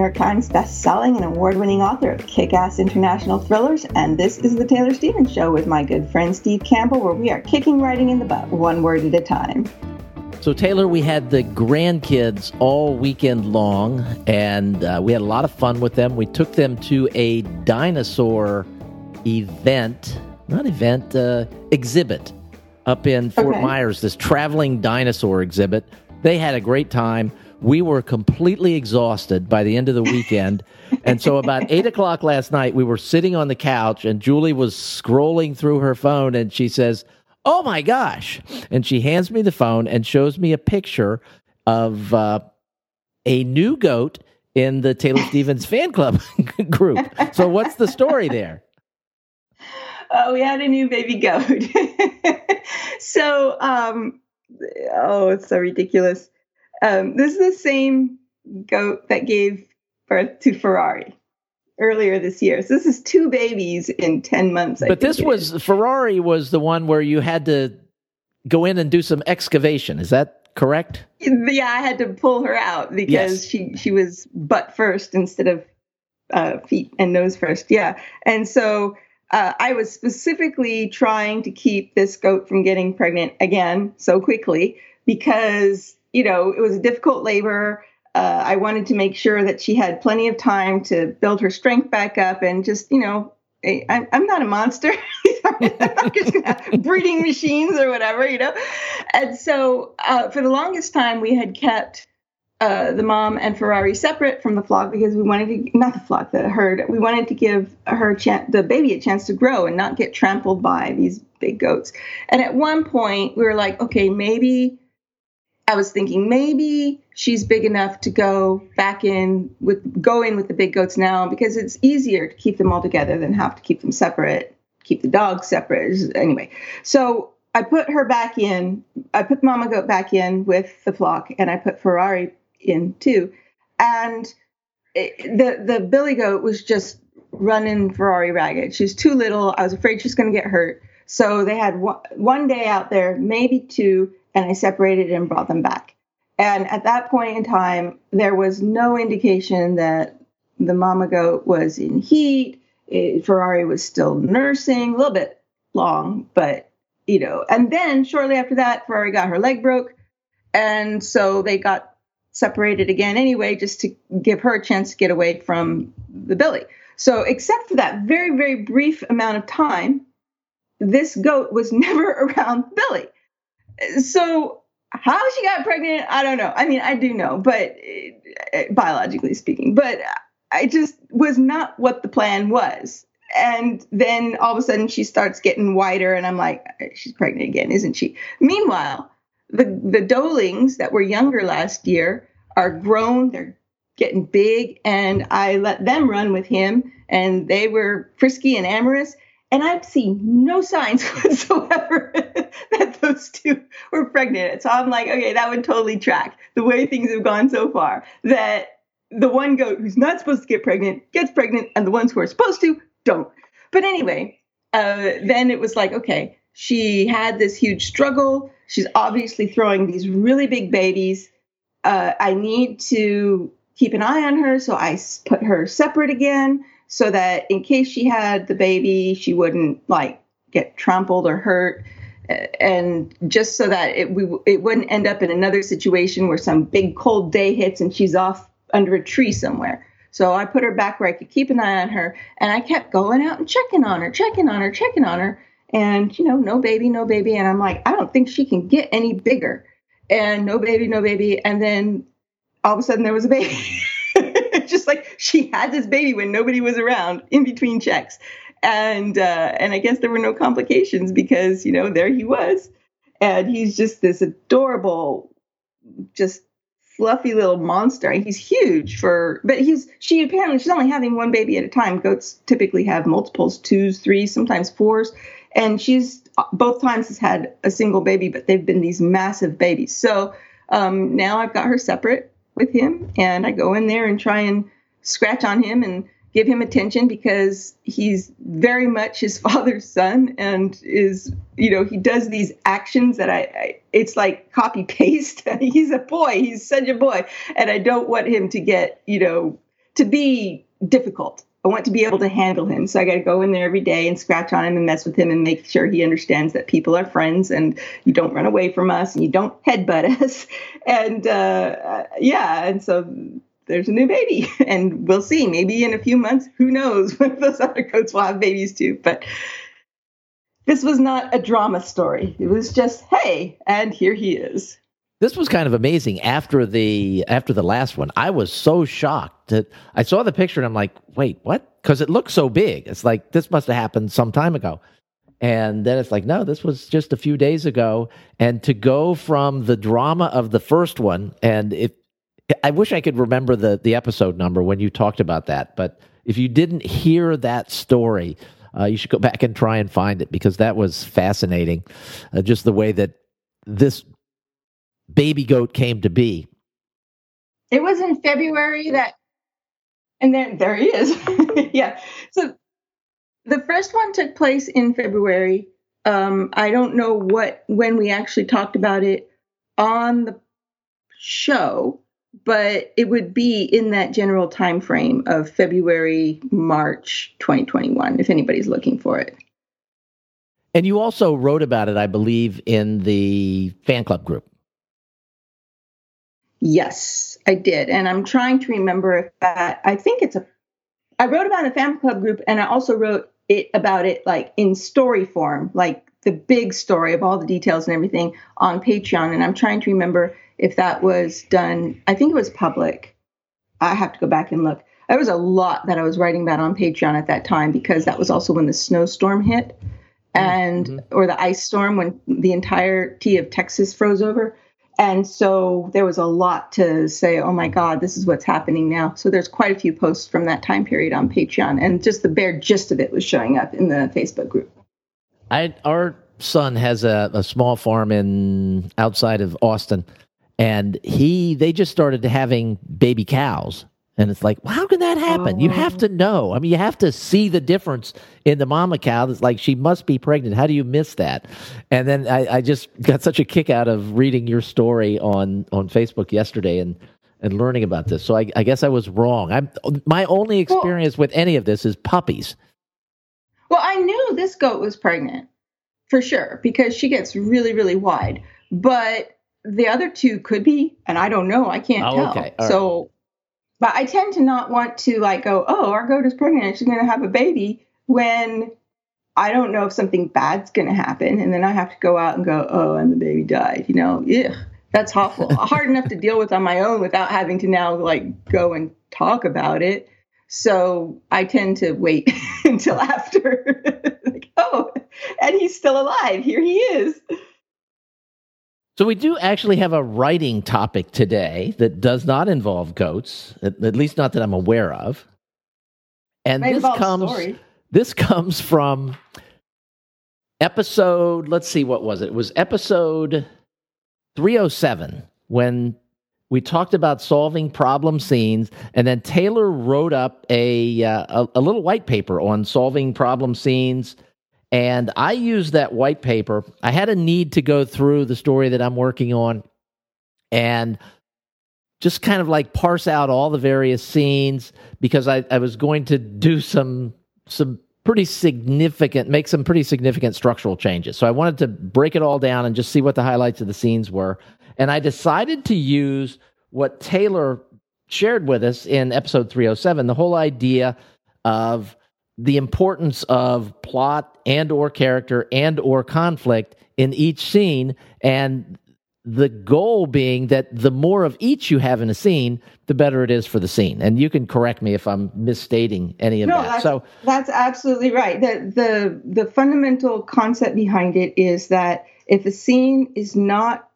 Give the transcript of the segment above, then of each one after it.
New York Times best-selling and award-winning author of kick-ass international thrillers, and this is the Taylor Stevens Show with my good friend Steve Campbell, where we are kicking writing in the butt, one word at a time. So, Taylor, we had the grandkids all weekend long, and uh, we had a lot of fun with them. We took them to a dinosaur event, not event, uh, exhibit up in Fort Okay. Myers, this traveling dinosaur exhibit. They had a great time. We were completely exhausted by the end of the weekend. and so, about eight o'clock last night, we were sitting on the couch, and Julie was scrolling through her phone, and she says, Oh my gosh. And she hands me the phone and shows me a picture of uh, a new goat in the Taylor Stevens fan club group. So, what's the story there? Oh, we had a new baby goat. so, um, oh, it's so ridiculous. Um, this is the same goat that gave birth to Ferrari earlier this year. So this is two babies in 10 months. I But this was is. Ferrari was the one where you had to go in and do some excavation. Is that correct? Yeah, I had to pull her out because Yes. she she was butt first instead of uh, feet and nose first. Yeah, and so uh, I was specifically trying to keep this goat from getting pregnant again so quickly because you know it was a difficult labor. Uh, I wanted to make sure that she had plenty of time to build her strength back up and just you know. I, I'm- I'm not a monster. I'm not just gonna breeding machines or whatever, you know. And so, uh, for the longest time, we had kept uh, the mom and Ferrari separate from the flock because we wanted to not the flock, the herd. We wanted to give her chan the baby a chance to grow and not get trampled by these big goats. And at one point, we were like, okay, maybe. I was thinking maybe she's big enough to go back in with go in with the big goats now because it's easier to keep them all together than have to keep them separate, keep the dogs separate. Anyway, so I put her back in. I put Mama Goat back in with the flock, and I put Ferrari in too. And it, the the Billy Goat was just running Ferrari ragged. She's too little. I was afraid she was going to get hurt. So they had one, one day out there, maybe two, and I separated and brought them back. And at that point in time, there was no indication that the Mama Goat was in heat. It, Ferrari was still nursing, a little bit long, but you know. And then shortly after that, Ferrari got her leg broke, and so they got separated again anyway, just to give her a chance to get away from the Billy. So, except for that very, very brief amount of time, this goat was never around Billy. So, how she got pregnant, I don't know. I mean, I do know, but uh, biologically speaking, but I just was not what the plan was. And then all of a sudden she starts getting whiter, and I'm like, she's pregnant again, isn't she? Meanwhile, the the Doelings that were younger last year are grown. They're getting big, and I let them run with him, and they were frisky and amorous. And I've seen no signs whatsoever that those two were pregnant. So I'm like, okay, that would totally track the way things have gone so far. That the one goat who's not supposed to get pregnant gets pregnant, and the ones who are supposed to don't. But anyway, uh, then it was like, okay, she had this huge struggle. She's obviously throwing these really big babies. Uh, I need to keep an eye on her, so I put her separate again, so that in case she had the baby, she wouldn't like get trampled or hurt, and just so that it we it wouldn't end up in another situation where some big cold day hits and she's off under a tree somewhere. So I put her back where I could keep an eye on her, and I kept going out and checking on her, checking on her, checking on her, and you know, no baby, no baby, and I'm like, I don't think she can get any bigger, and no baby, no baby, and then all of a sudden there was a baby. She had this baby when nobody was around in between checks, and uh, and I guess there were no complications because you know there he was, and he's just this adorable, just fluffy little monster. He's huge for, but he's she apparently she's only having one baby at a time. Goats typically have multiples, twos, threes, sometimes fours, and she's both times has had a single baby, but they've been these massive babies. So um, now I've got her separate with him, and I go in there and try and scratch on him and give him attention because he's very much his father's son and is you know he does these actions that I, I it's like copy paste. He's a boy. He's such a boy. And I don't want him to get you know to be difficult. I want to be able to handle him. So I got to go in there every day and scratch on him and mess with him and make sure he understands that people are friends and you don't run away from us and you don't headbutt us. And uh, yeah and so there's a new baby and we'll see. Maybe in a few months who knows when those other goats will have babies too but this was not a drama story. It was just hey and here he is. This was kind of amazing after the after the last one. I was so shocked that i saw the picture and i'm like wait what? Because it looks so big. It's like this must have happened some time ago. And then it's like no this was just a few days ago. And to go from the drama of the first one and if I wish I could remember the the episode number when you talked about that. But if you didn't hear that story, uh, you should go back and try and find it because that was fascinating. Uh, just the way that this baby goat came to be. It was in February that, and then there he is. yeah. So the first one took place in February. Um, I don't know what when we actually talked about it on the show but it would be in that general time frame of February, March 2021, if anybody's looking for it. And you also wrote about it, I believe, in the fan club group. Yes, I did. And I'm trying to remember if that, I think it's a, I wrote about the fan club group and I also wrote it about it like in story form, like the big story of all the details and everything on Patreon. And I'm trying to remember if that was done. I think it was public. I have to go back and look. There was a lot that I was writing about on Patreon at that time because that was also when the snowstorm hit and mm-hmm. or the ice storm when the entirety of Texas froze over. And so there was a lot to say, oh my God, this is what's happening now. So there's quite a few posts from that time period on Patreon. And just the bare gist of it was showing up in the Facebook group. I our son has a, a small farm in outside of Austin and he they just started having baby cows. And it's like well, how can that happen? Oh. you have to oh. know. I mean you have to see the difference in the mama cow that's like she must be pregnant. How do you miss that? And then I, I, just got such a kick out of reading your story on on facebook yesterday and and learning about this. So i, I guess i was wrong. I'm my only experience well, with any of this is puppies. Well i knew this goat was pregnant for sure because she gets really really wide. But the other two could be, and I don't know. I can't oh, tell. Okay. so, right. but I tend to not want to like go, oh, our goat is pregnant. She's going to have a baby when I don't know if something bad's going to happen, and then I have to go out and go, oh, and the baby died. You know, yeah, that's awful. Hard enough to deal with on my own without having to now like go and talk about it. So I tend to wait until after. like, oh, and he's still alive. Here he is. So we do actually have a writing topic today that does not involve goats, at, at least not that I'm aware of. And this comes story. this comes from episode, let's see what was it? It was episode 307 when we talked about solving problem scenes and then Taylor wrote up a, uh, a, a little white paper on solving problem scenes and I used that white paper. I had a need to go through the story that I'm working on and just kind of like parse out all the various scenes because I, I was going to do some some pretty significant make some pretty significant structural changes. So I wanted to break it all down and just see what the highlights of the scenes were. And I decided to use what Taylor shared with us in episode 307, the whole idea of the importance of plot and or character and or conflict in each scene and the goal being that the more of each you have in a scene the better it is for the scene. And you can correct me if i'm misstating any of no, that. That's, so that's absolutely right. The, the the fundamental concept behind it is that if a scene is not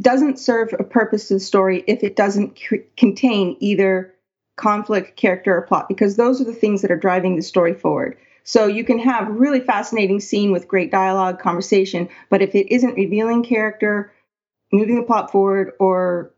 doesn't serve a purpose to the story if it doesn't c- contain either conflict, character, or plot, because those are the things that are driving the story forward. So you can have really fascinating scene with great dialogue, conversation, but if it isn't revealing character, moving the plot forward, or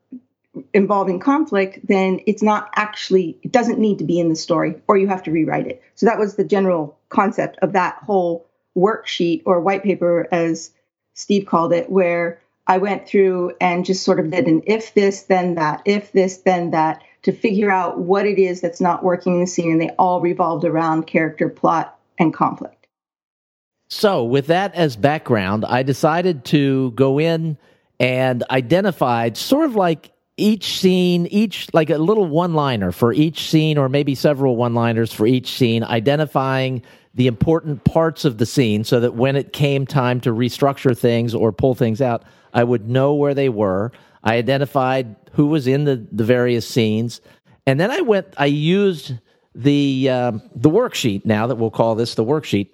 involving conflict, then it's not actually, it doesn't need to be in the story, or you have to rewrite it. So that was the general concept of that whole worksheet or white paper, as Steve called it, where I went through and just sort of did an if this, then that, if this, then that to figure out what it is that's not working in the scene. And they all revolved around character, plot, and conflict. So, with that as background, I decided to go in and identified sort of like each scene, each like a little one liner for each scene, or maybe several one liners for each scene, identifying the important parts of the scene so that when it came time to restructure things or pull things out, I would know where they were. I identified who was in the, the various scenes. And then I went, I used the um, the worksheet now that we'll call this the worksheet,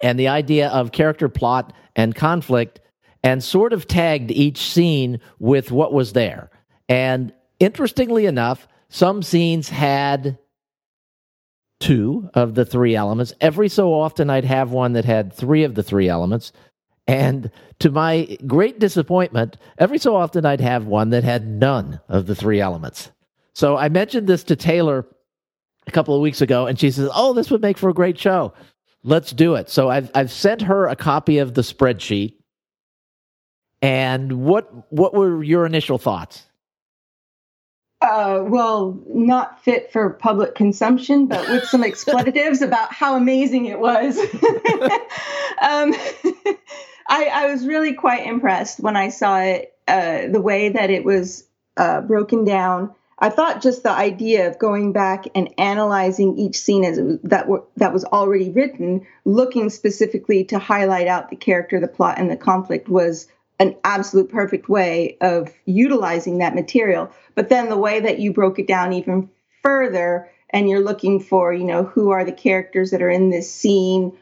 and the idea of character plot and conflict, and sort of tagged each scene with what was there. And interestingly enough, some scenes had two of the three elements. Every so often, I'd have one that had three of the three elements. And to my great disappointment, every so often I'd have one that had none of the three elements. So I mentioned this to Taylor a couple of weeks ago, and she says, "Oh, this would make for a great show. Let's do it." So I've I've sent her a copy of the spreadsheet. And what what were your initial thoughts? Uh, well, not fit for public consumption, but with some expletives about how amazing it was. um, I, I, was really quite impressed when I saw it, uh, the way that it was uh, broken down I thought just the idea of going back and analyzing each scene as that w- that was already written, looking specifically to highlight out the character, the plot, and the conflict was an absolute perfect way of utilizing that material. But then the way that you broke it down even further, and you're looking for, you know, who are the characters that are in this scene,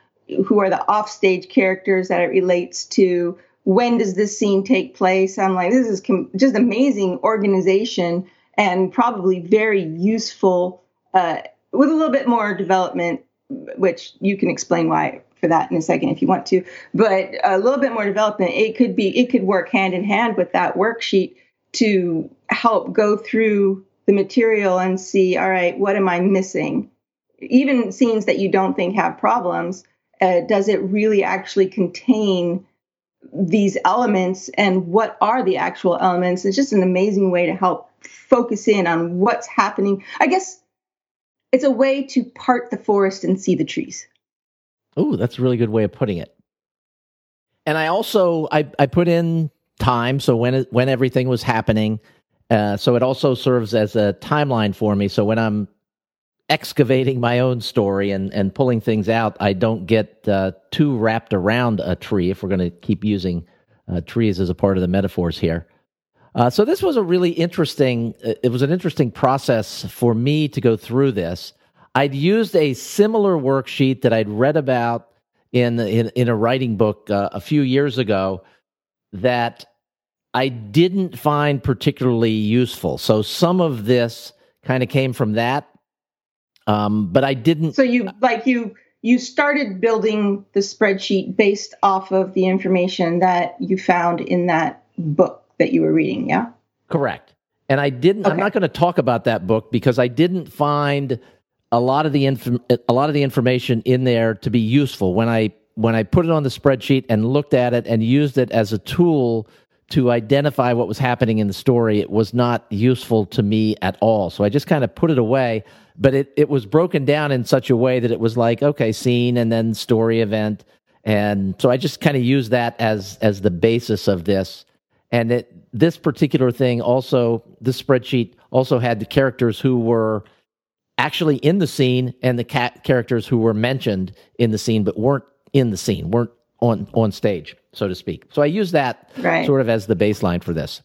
who are the offstage characters that it relates to, when does this scene take place? I'm like, this is com- just amazing organization and probably very useful uh, with a little bit more development, which you can explain why for that in a second if you want to. But a little bit more development, it could be it could work hand in hand with that worksheet to help go through the material and see, all right, what am I missing? Even scenes that you don't think have problems, uh, does it really actually contain these elements and what are the actual elements? It's just an amazing way to help focus in on what's happening. I guess it's a way to part the forest and see the trees. Oh, that's a really good way of putting it. And I also I, I put in time so when it, when everything was happening, uh, so it also serves as a timeline for me. So when I'm excavating my own story and and pulling things out, I don't get uh, too wrapped around a tree. If we're going to keep using uh, trees as a part of the metaphors here, uh, so this was a really interesting. Uh, it was an interesting process for me to go through this. I'd used a similar worksheet that I'd read about in in, in a writing book uh, a few years ago that I didn't find particularly useful. So some of this kind of came from that, um, but I didn't. So you like you you started building the spreadsheet based off of the information that you found in that book that you were reading, yeah? Correct. And I didn't okay. I'm not going to talk about that book because I didn't find a lot of the inf- a lot of the information in there to be useful when I when I put it on the spreadsheet and looked at it and used it as a tool to identify what was happening in the story, it was not useful to me at all. So I just kind of put it away. But it, it was broken down in such a way that it was like, okay, scene and then story event. And so I just kind of used that as as the basis of this and it, this particular thing also, this spreadsheet also had the characters who were actually in the scene and the cat characters who were mentioned in the scene but weren't in the scene, weren't on on stage, so to speak. So I use that right. sort of as the baseline for this.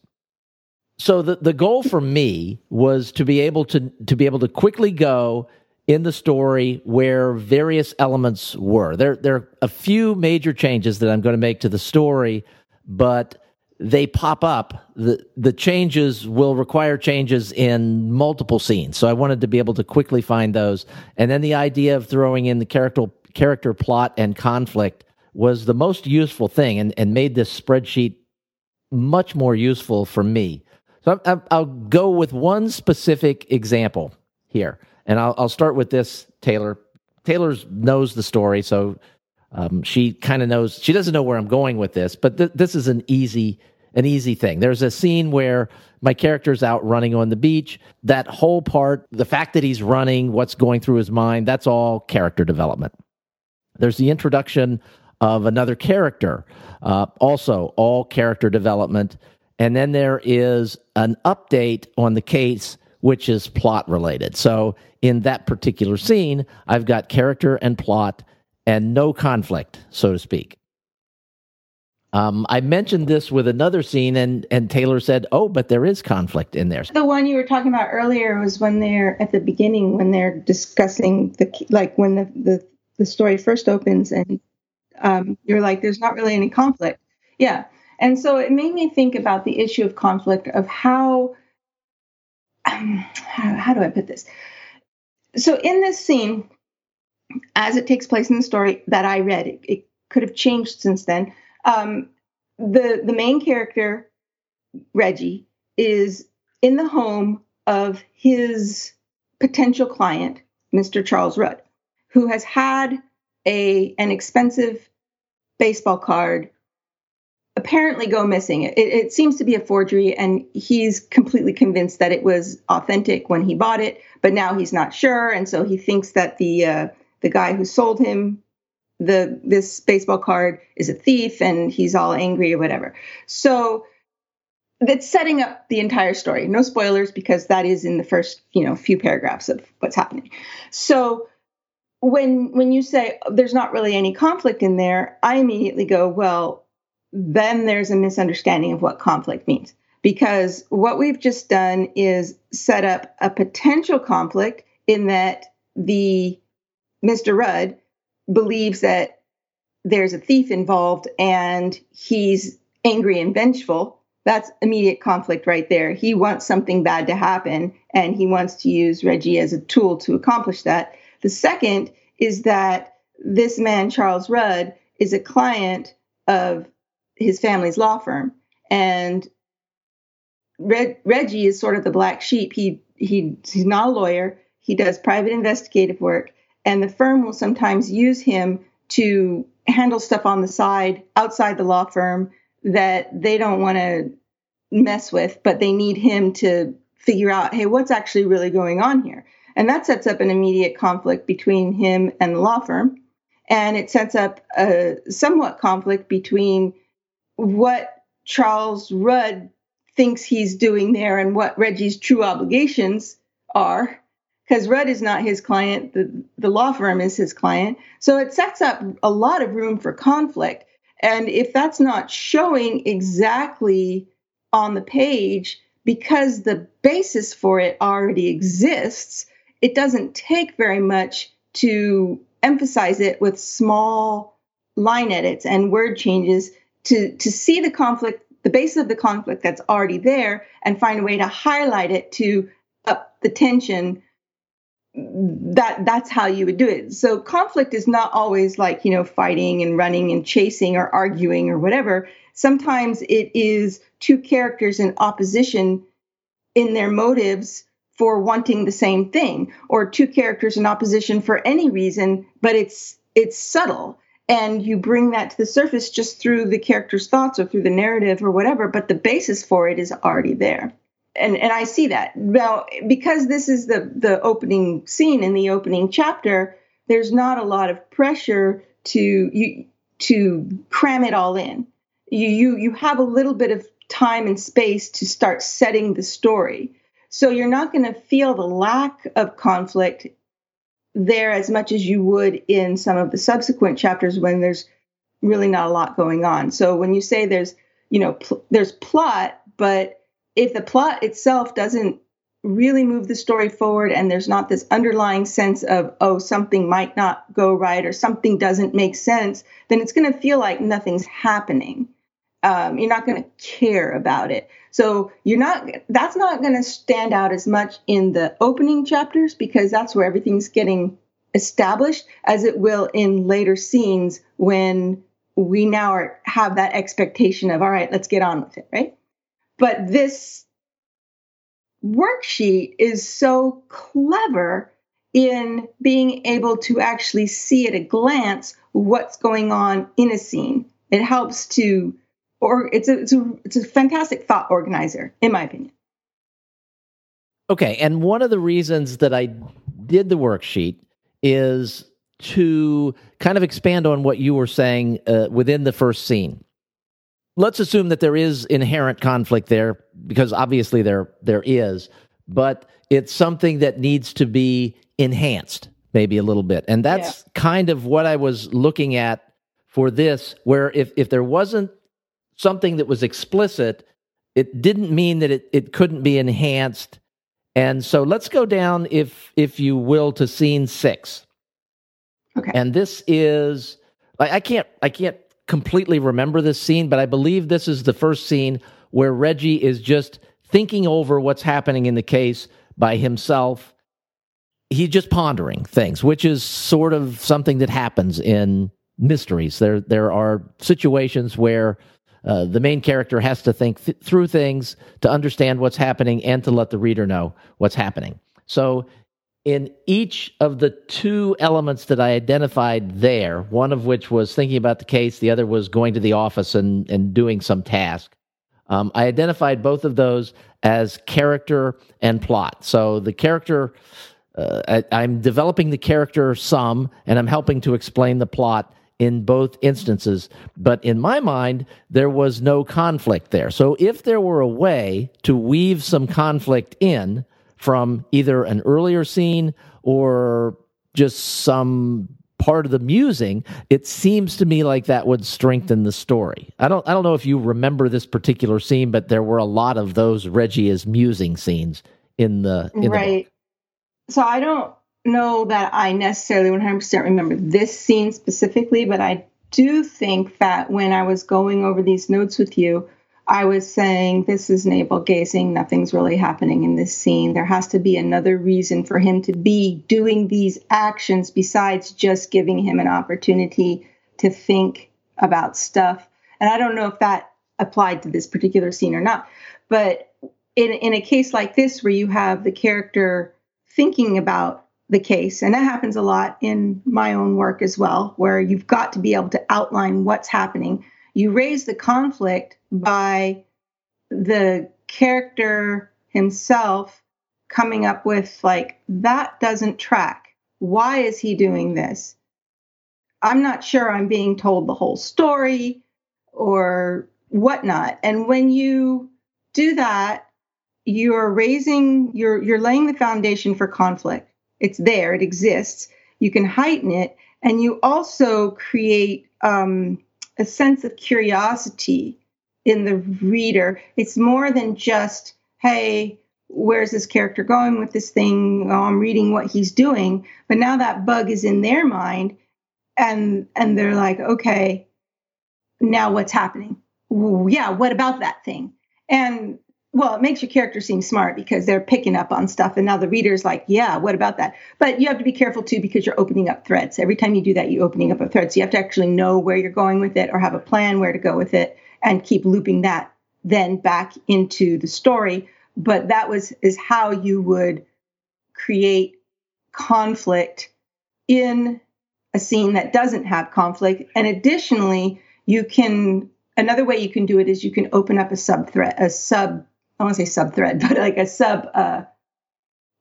So the, the goal for me was to be able to to be able to quickly go in the story where various elements were. There there are a few major changes that I'm going to make to the story, but they pop up, the the changes will require changes in multiple scenes. So I wanted to be able to quickly find those. And then the idea of throwing in the character character plot and conflict was the most useful thing and, and made this spreadsheet much more useful for me. So i I'll go with one specific example here, and I'll, I'll start with this. Taylor, Taylor knows the story, so um, she kind of knows. She doesn't know where I'm going with this, but th- this is an easy an easy thing. There's a scene where my character's out running on the beach. That whole part, the fact that he's running, what's going through his mind, that's all character development. There's the introduction of another character, uh, also all character development. And then there is an update on the case, which is plot related. So in that particular scene, I've got character and plot and no conflict, so to speak. Um, I mentioned this with another scene, and and Taylor said, "Oh, but there is conflict in there." The one you were talking about earlier was when they're at the beginning when they're discussing the like when the the, the story first opens, and um, you're like, "There's not really any conflict." Yeah, and so it made me think about the issue of conflict of how um, how, how do I put this? So in this scene, as it takes place in the story that I read, it, it could have changed since then. Um, the the main character, Reggie, is in the home of his potential client, Mr. Charles Rudd, who has had a an expensive baseball card apparently go missing. It, it, seems to be a forgery, and he's completely convinced that it was authentic when he bought it, but now he's not sure, and so he thinks that the uh, the guy who sold him the this baseball card is a thief and he's all angry or whatever. So that's setting up the entire story. No spoilers because that is in the first, you know, few paragraphs of what's happening. So when when you say there's not really any conflict in there, I immediately go, well, then there's a misunderstanding of what conflict means. Because what we've just done is set up a potential conflict in that the Mr. Rudd believes that there's a thief involved and he's angry and vengeful. That's immediate conflict right there. He wants something bad to happen and he wants to use Reggie as a tool to accomplish that. The second is that this man, Charles Rudd, is a client of his family's law firm. And Reg, Reggie is sort of the black sheep. He, he, he's not a lawyer, he does private investigative work and the firm will sometimes use him to handle stuff on the side outside the law firm that they don't want to mess with, but they need him to figure out, hey, what's actually really going on here? And that sets up an immediate conflict between him and the law firm. And it sets up a somewhat conflict between what Charles Rudd thinks he's doing there and what Reggie's true obligations are because Rudd is not his client, the, the law firm is his client. So it sets up a lot of room for conflict. And if that's not showing exactly on the page, because the basis for it already exists, it doesn't take very much to emphasize it with small line edits and word changes to, to see the conflict, the basis of the conflict that's already there, and find a way to highlight it to up the tension that that's how you would do it. So conflict is not always like, you know, fighting and running and chasing or arguing or whatever. Sometimes it is two characters in opposition in their motives for wanting the same thing or two characters in opposition for any reason, but it's it's subtle and you bring that to the surface just through the character's thoughts or through the narrative or whatever, but the basis for it is already there and and I see that now because this is the the opening scene in the opening chapter. There's not a lot of pressure to you to cram it all in. You you you have a little bit of time and space to start setting the story. So you're not going to feel the lack of conflict there as much as you would in some of the subsequent chapters when there's really not a lot going on. So when you say there's, you know, pl- there's plot, but if the plot itself doesn't really move the story forward and there's not this underlying sense of oh something might not go right or something doesn't make sense then it's going to feel like nothing's happening um, you're not going to care about it. So you're not that's not going to stand out as much in the opening chapters because that's where everything's getting established as it will in later scenes when we now are, have that expectation of all right, let's get on with it, right? But this worksheet is so clever in being able to actually see at a glance what's going on in a scene. It helps to or it's a, it's a it's a fantastic thought organizer in my opinion. Okay and one of the reasons that i did the worksheet is to kind of expand on what you were saying uh, within the first scene. Let's assume that there is inherent conflict there because obviously there there is but it's something that needs to be enhanced maybe a little bit. And that's yeah. kind of what i was looking at for this where if if there wasn't something that was explicit, it didn't mean that it, it couldn't be enhanced. And so let's go down, if if you will, to scene six. Okay. And this is I, I can't I can't completely remember this scene, but I believe this is the first scene where Reggie is just thinking over what's happening in the case by himself. He's just pondering things, which is sort of something that happens in mysteries. There there are situations where uh, the main character has to think th- through things to understand what's happening and to let the reader know what's happening. So, in each of the two elements that I identified there, one of which was thinking about the case, the other was going to the office and, and doing some task. Um, I identified both of those as character and plot. So the character, uh, I, I'm developing the character some, and I'm helping to explain the plot in both instances. But in my mind, there was no conflict there. So if there were a way to weave some conflict in from either an earlier scene or just some part of the musing, it seems to me like that would strengthen the story. I don't I don't know if you remember this particular scene, but there were a lot of those Reggie is musing scenes in the in right. The so I don't know that I necessarily 100% remember this scene specifically, but I do think that when I was going over these notes with you, I was saying this is navel gazing. Nothing's really happening in this scene. There has to be another reason for him to be doing these actions besides just giving him an opportunity to think about stuff. And I don't know if that applied to this particular scene or not. But in, in a case like this, where you have the character thinking about the case. And that happens a lot in my own work as well, where you've got to be able to outline what's happening. You raise the conflict by the character himself coming up with, like, that doesn't track. Why is he doing this? I'm not sure I'm being told the whole story or whatnot. And when you do that, you're raising, you're, you're laying the foundation for conflict it's there, it exists. You can heighten it, and you also create um, a sense of curiosity in the reader. It's more than just, hey, where's this character going with this thing? Oh, I'm reading what he's doing. But now that bug is in their mind, and and they're like, okay, now what's happening? Yeah, what about that thing? And well, it makes your character seem smart because they're picking up on stuff. And now the reader's like, yeah, what about that? But you have to be careful too because you're opening up threads. Every time you do that, you're opening up a thread. So you have to actually know where you're going with it or have a plan where to go with it and keep looping that then back into the story. But that was is how you would create conflict in a scene that doesn't have conflict. And additionally, you can another way you can do it is you can open up a sub thread, a sub I want to say sub thread, but like a sub uh,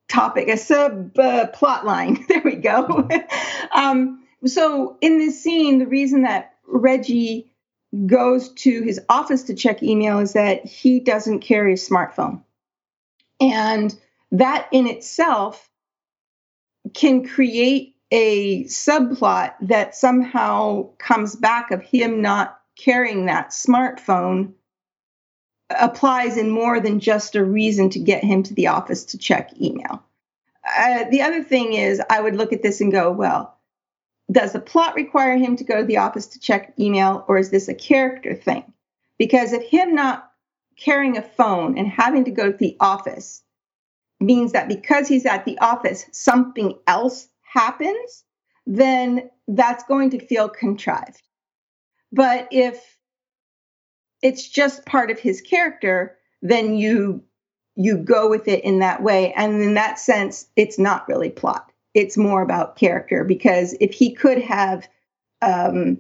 topic, a sub uh, plot line. there we go. um, so in this scene, the reason that Reggie goes to his office to check email is that he doesn't carry a smartphone. And that in itself can create a subplot that somehow comes back of him not carrying that smartphone applies in more than just a reason to get him to the office to check email. Uh, the other thing is, I would look at this and go, well, does the plot require him to go to the office to check email, or is this a character thing? Because if him not carrying a phone and having to go to the office means that because he's at the office, something else happens, then that's going to feel contrived. But if it's just part of his character, then you you go with it in that way. And in that sense, it's not really plot. It's more about character because if he could have um,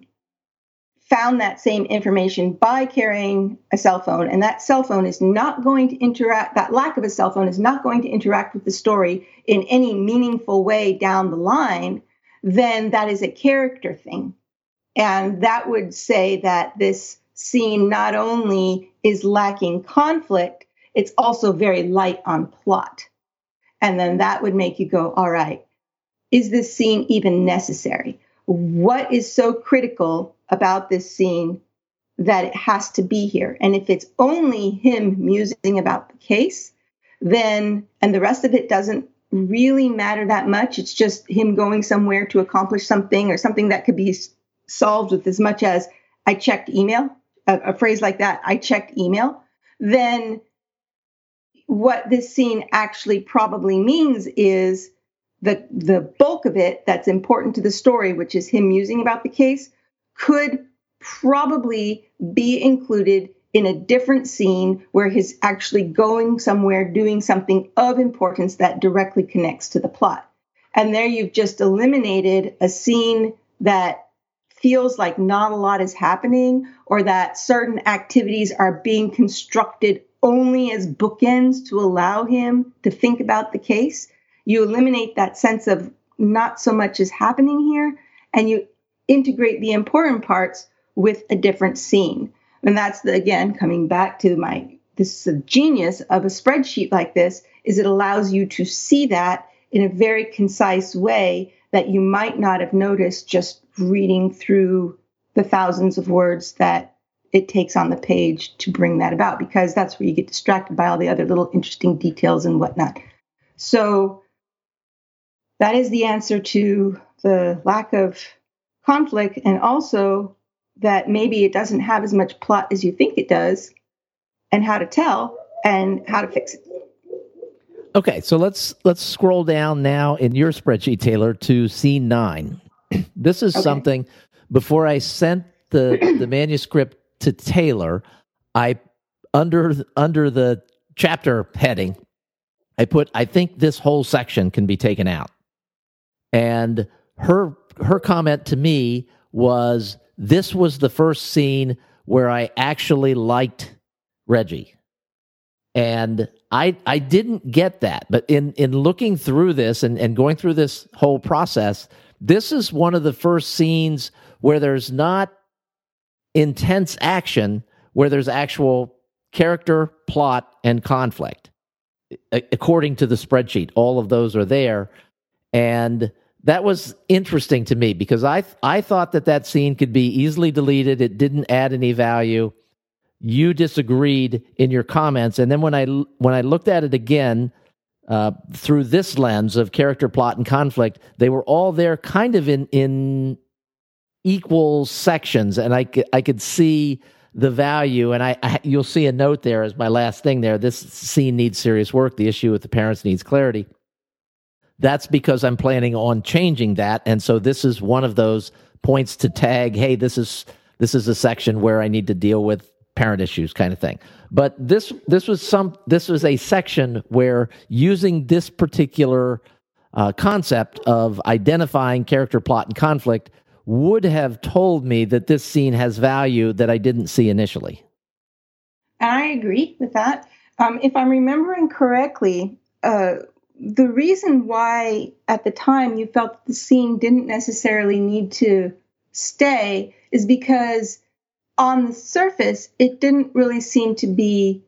found that same information by carrying a cell phone, and that cell phone is not going to interact, that lack of a cell phone is not going to interact with the story in any meaningful way down the line, then that is a character thing. And that would say that this scene not only is lacking conflict, it's also very light on plot. And then that would make you go, all right, is this scene even necessary? What is so critical about this scene that it has to be here? And if it's only him musing about the case, then, and the rest of it doesn't really matter that much, it's just him going somewhere to accomplish something or something that could be solved with as much as I checked email, a, a phrase like that, I checked email, then what this scene actually probably means is the the bulk of it that's important to the story, which is him musing about the case, could probably be included in a different scene where he's actually going somewhere doing something of importance that directly connects to the plot. And there you've just eliminated a scene that feels like not a lot is happening or that certain activities are being constructed only as bookends to allow him to think about the case, you eliminate that sense of not so much is happening here and you integrate the important parts with a different scene. And that's the, again coming back to my this is a genius of a spreadsheet like this is it allows you to see that in a very concise way that you might not have noticed just reading through the thousands of words that it takes on the page to bring that about because that's where you get distracted by all the other little interesting details and whatnot. So that is the answer to the lack of conflict and also that maybe it doesn't have as much plot as you think it does and how to tell and how to fix it. Okay, so let's let's scroll down now in your spreadsheet, Taylor, to scene nine. this is okay. something before I sent the the manuscript to Taylor, I under under the chapter heading, I put I think this whole section can be taken out. And her her comment to me was this was the first scene where I actually liked Reggie. And I I didn't get that. But in in looking through this and, and going through this whole process, this is one of the first scenes where there's not intense action where there's actual character, plot, and conflict. According to the spreadsheet, all of those are there. And that was interesting to me because I, I thought that that scene could be easily deleted. It didn't add any value. You disagreed in your comments. And then when I, when I looked at it again, uh, through this lens of character, plot, and conflict, they were all there kind of in, in equal sections, and I I could see the value. And I, I, you'll see a note there as my last thing there. This scene needs serious work. The issue with the parents needs clarity. That's because I'm planning on changing that, and so this is one of those points to tag. Hey, this is this is a section where I need to deal with parent issues, kind of thing. But this this was some this was a section where using this particular uh, concept of identifying character, plot, and conflict would have told me that this scene has value that I didn't see initially. I agree with that. Um, if I'm remembering correctly, uh, the reason why at the time you felt the scene didn't necessarily need to stay is because on the surface it didn't really seem to be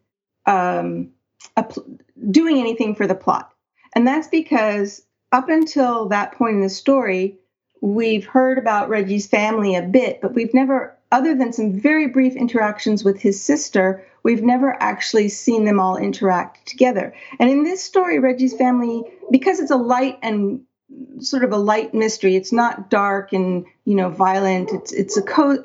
um, pl- doing anything for the plot. And that's because up until that point in the story, we've heard about Reggie's family a bit, but we've never, other than some very brief interactions with his sister, we've never actually seen them all interact together. And in this story, Reggie's family, because it's a light and sort of a light mystery. It's not dark and you know violent. It's it's a co-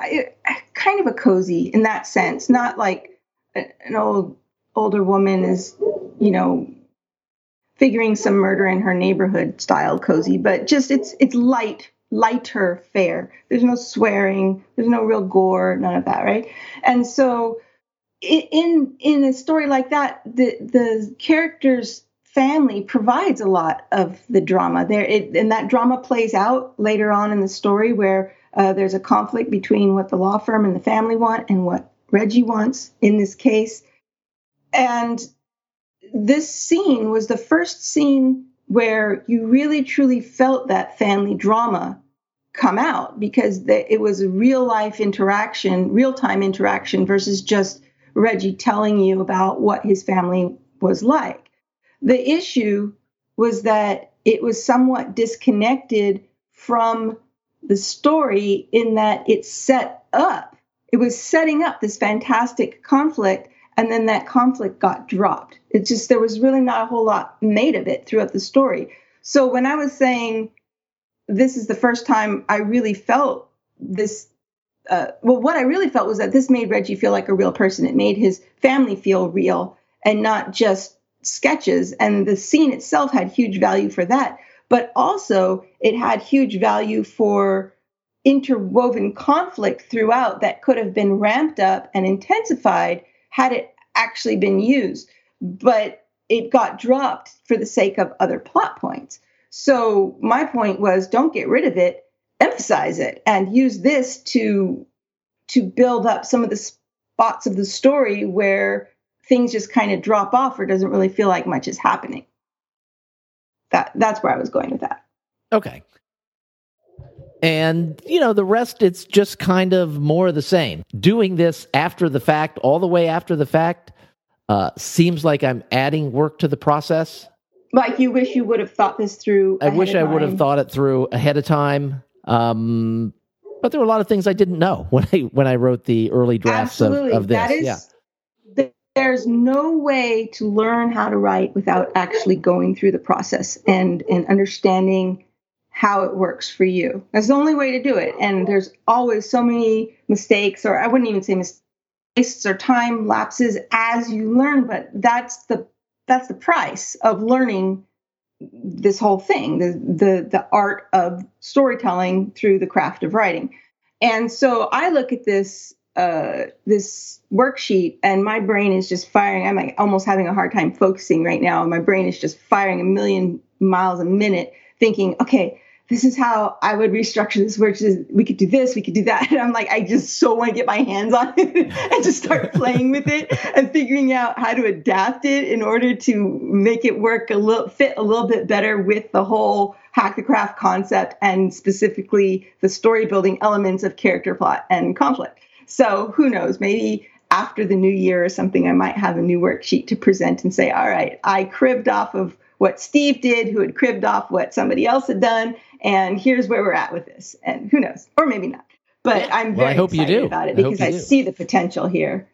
kind of a cozy in that sense. Not like an old older woman is you know figuring some murder in her neighborhood style cozy, but just it's it's light lighter fare. There's no swearing. There's no real gore. None of that, right? And so in in a story like that, the the characters family provides a lot of the drama. There it, and that drama plays out later on in the story where uh, there's a conflict between what the law firm and the family want and what reggie wants in this case. And this scene was the first scene where you really truly felt that family drama come out because the, it was a real life interaction real time interaction versus just reggie telling you about what his family was like the issue was that it was somewhat disconnected from the story in that it set up, it was setting up this fantastic conflict, and then that conflict got dropped. It just, there was really not a whole lot made of it throughout the story. So when I was saying this is the first time I really felt this uh, well, what I really felt was that this made Reggie feel like a real person. It made his family feel real and not just sketches and the scene itself had huge value for that but also it had huge value for interwoven conflict throughout that could have been ramped up and intensified had it actually been used but it got dropped for the sake of other plot points. So my point was don't get rid of it emphasize it and use this to to build up some of the spots of the story where things just kind of drop off or doesn't really feel like much is happening. That that's where I was going with that. Okay. And, you know, the rest, it's just kind of more of the same. Doing this after the fact, all the way after the fact, uh, seems like I'm adding work to the process. Like you wish you would have thought this through. I wish I would have thought it through ahead of time. Um, but there were a lot of things I didn't know when I when I wrote the early drafts of, of this. That is, yeah there's no way to learn how to write without actually going through the process and and understanding how it works for you. That's the only way to do it. And there's always so many mistakes, or I wouldn't even say mistakes or time lapses as you learn, but that's the that's the price of learning this whole thing, the the the art of storytelling through the craft of writing. And so I look at this uh, this worksheet and my brain is just firing. I'm like almost having a hard time focusing right now. My brain is just firing a million miles a minute, thinking, okay, this is how I would restructure this work. We could do this, we could do that. And I'm like, I just so want to get my hands on it and just start playing with it and figuring out how to adapt it in order to make it work a little fit a little bit better with the whole hack the craft concept and specifically the story building elements of character plot and conflict. So who knows? Maybe after the new year or something, I might have a new worksheet to present and say, all right, I cribbed off of what Steve did, who had cribbed off what somebody else had done, and here's where we're at with this. And who knows? Or maybe not. But yeah. I'm very well, I hope excited you do. about it because I, I see the potential here.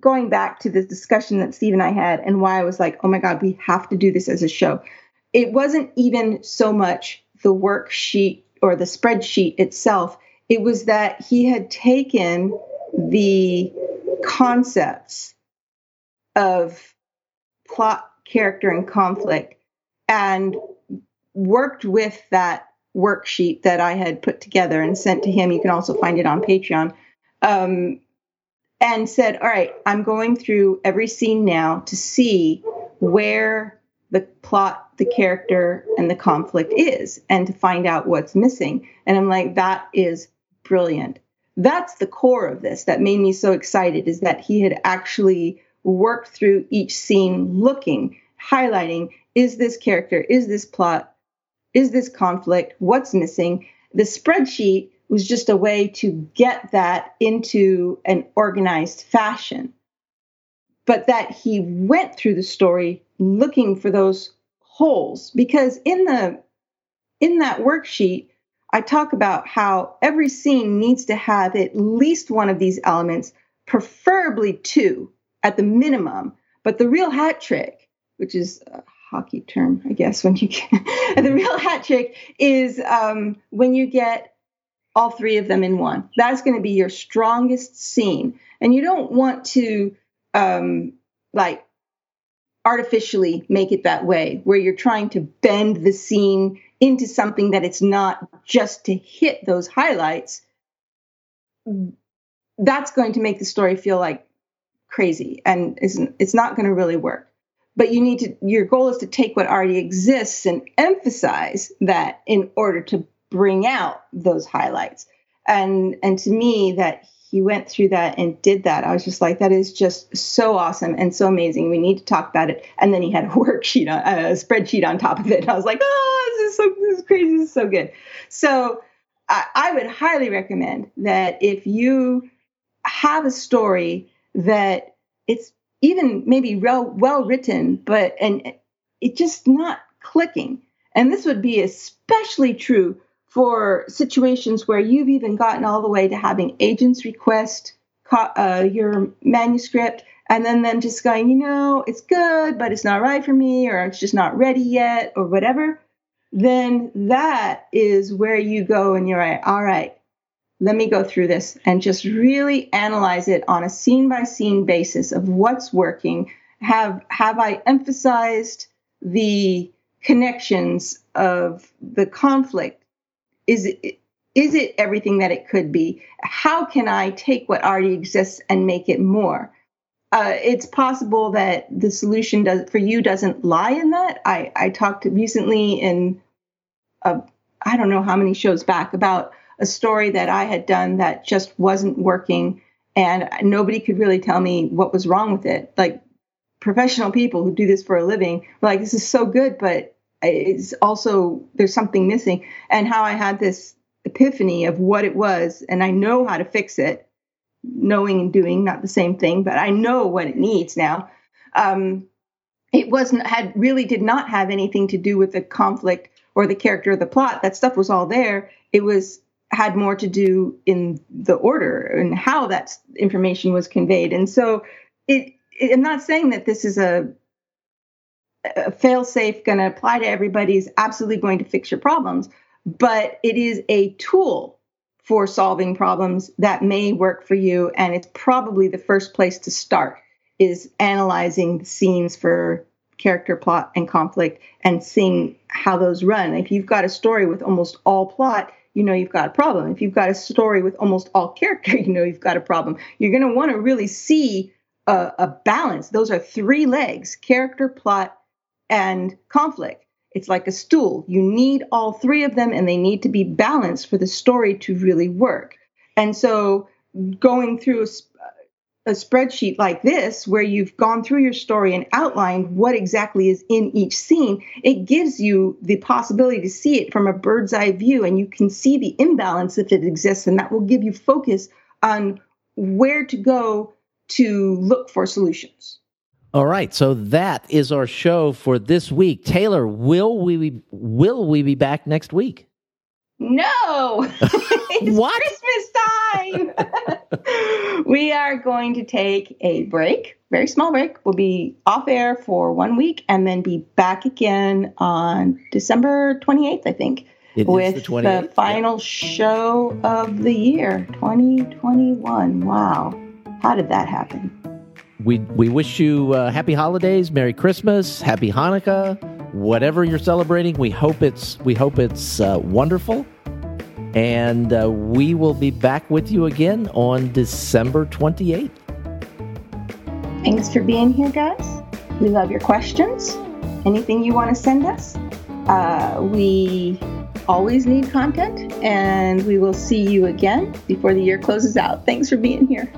Going back to the discussion that Steve and I had and why I was like, oh my God, we have to do this as a show. It wasn't even so much the worksheet or the spreadsheet itself it was that he had taken the concepts of plot, character, and conflict and worked with that worksheet that I had put together and sent to him. You can also find it on Patreon. Um, and said, All right, I'm going through every scene now to see where the plot, the character, and the conflict is, and to find out what's missing. And I'm like, That is brilliant. That's the core of this that made me so excited is that he had actually worked through each scene looking, highlighting is this character, is this plot, is this conflict, what's missing. The spreadsheet was just a way to get that into an organized fashion. But that he went through the story looking for those holes because in the in that worksheet I talk about how every scene needs to have at least one of these elements, preferably two at the minimum. But the real hat trick, which is a hockey term, I guess, when you get the real hat trick is um, when you get all three of them in one. That's going to be your strongest scene. And you don't want to um, like artificially make it that way, where you're trying to bend the scene into something that it's not just to hit those highlights. That's going to make the story feel like crazy and isn't it's not going to really work but you need to your goal is to take what already exists and emphasize that in order to bring out those highlights and and to me that he went through that and did that i was just like that is just so awesome and so amazing. We need to talk about it. And then he had a worksheet on a spreadsheet on top of it. And i was like oh this is so this is crazy. This is so good. So I, I would highly recommend that if you have a story that it's even maybe well, well written, but and it just not clicking. And this would be especially true for situations where you've even gotten all the way to having agents request uh, your manuscript and then them just going, you know, it's good, but it's not right for me, or it's just not ready yet, or whatever. Then that is where you go and you're like, all right, let me go through this and just really analyze it on a scene by scene basis of what's working. Have have I emphasized the connections of the conflict? Is it is it everything that it could be? How can I take what already exists and make it more? Uh, it's possible that the solution does for you doesn't lie in that. I, I talked recently in I I don't know how many shows back about a story that I had done that just wasn't working and nobody could really tell me what was wrong with it. Like professional people who do this for a living like, this is so good, but it's also, there's something missing. And how I had this epiphany of what it was, and I know how to fix it. Knowing and doing, not the same thing, but I know what it needs now. Um, it wasn't, had really did not have anything to do with the conflict or the character of the plot. That stuff was all there. It was had more to do in the order and how that information was conveyed. And so it, it I'm not saying that this is a, a fail safe going to apply to everybody is absolutely going to fix your problems, but it is a tool for solving problems that may work for you. And it's probably the first place to start is analyzing the scenes for character plot and conflict and seeing how those run. If you've got a story with almost all plot, you know you've got a problem. If you've got a story with almost all character, you know you've got a problem. You're going to want to really see a, a balance. Those are three legs character, plot, and conflict. It's like a stool. You need all three of them, and they need to be balanced for the story to really work. And so, going through a, a spreadsheet like this, where you've gone through your story and outlined what exactly is in each scene, it gives you the possibility to see it from a bird's eye view and you can see the imbalance if it exists. And that will give you focus on where to go to look for solutions. All right, so that is our show for this week. Taylor, will we be, will we be back next week? No. it's what? Christmas time. we are going to take a break, very small break. We'll be off air for one week and then be back again on December 28th, I think, It with the the, 28th, final show of the year, 2021. Wow. How did that happen? We we wish you uh, happy holidays, Merry Christmas, Happy Hanukkah, whatever you're celebrating. We hope it's we hope it's uh, wonderful, and uh, we will be back with you again on December 28th. Thanks for being here, guys. We love your questions. Anything you want to send us. Uh, we always need content, and we will see you again before the year closes out. Thanks for being here.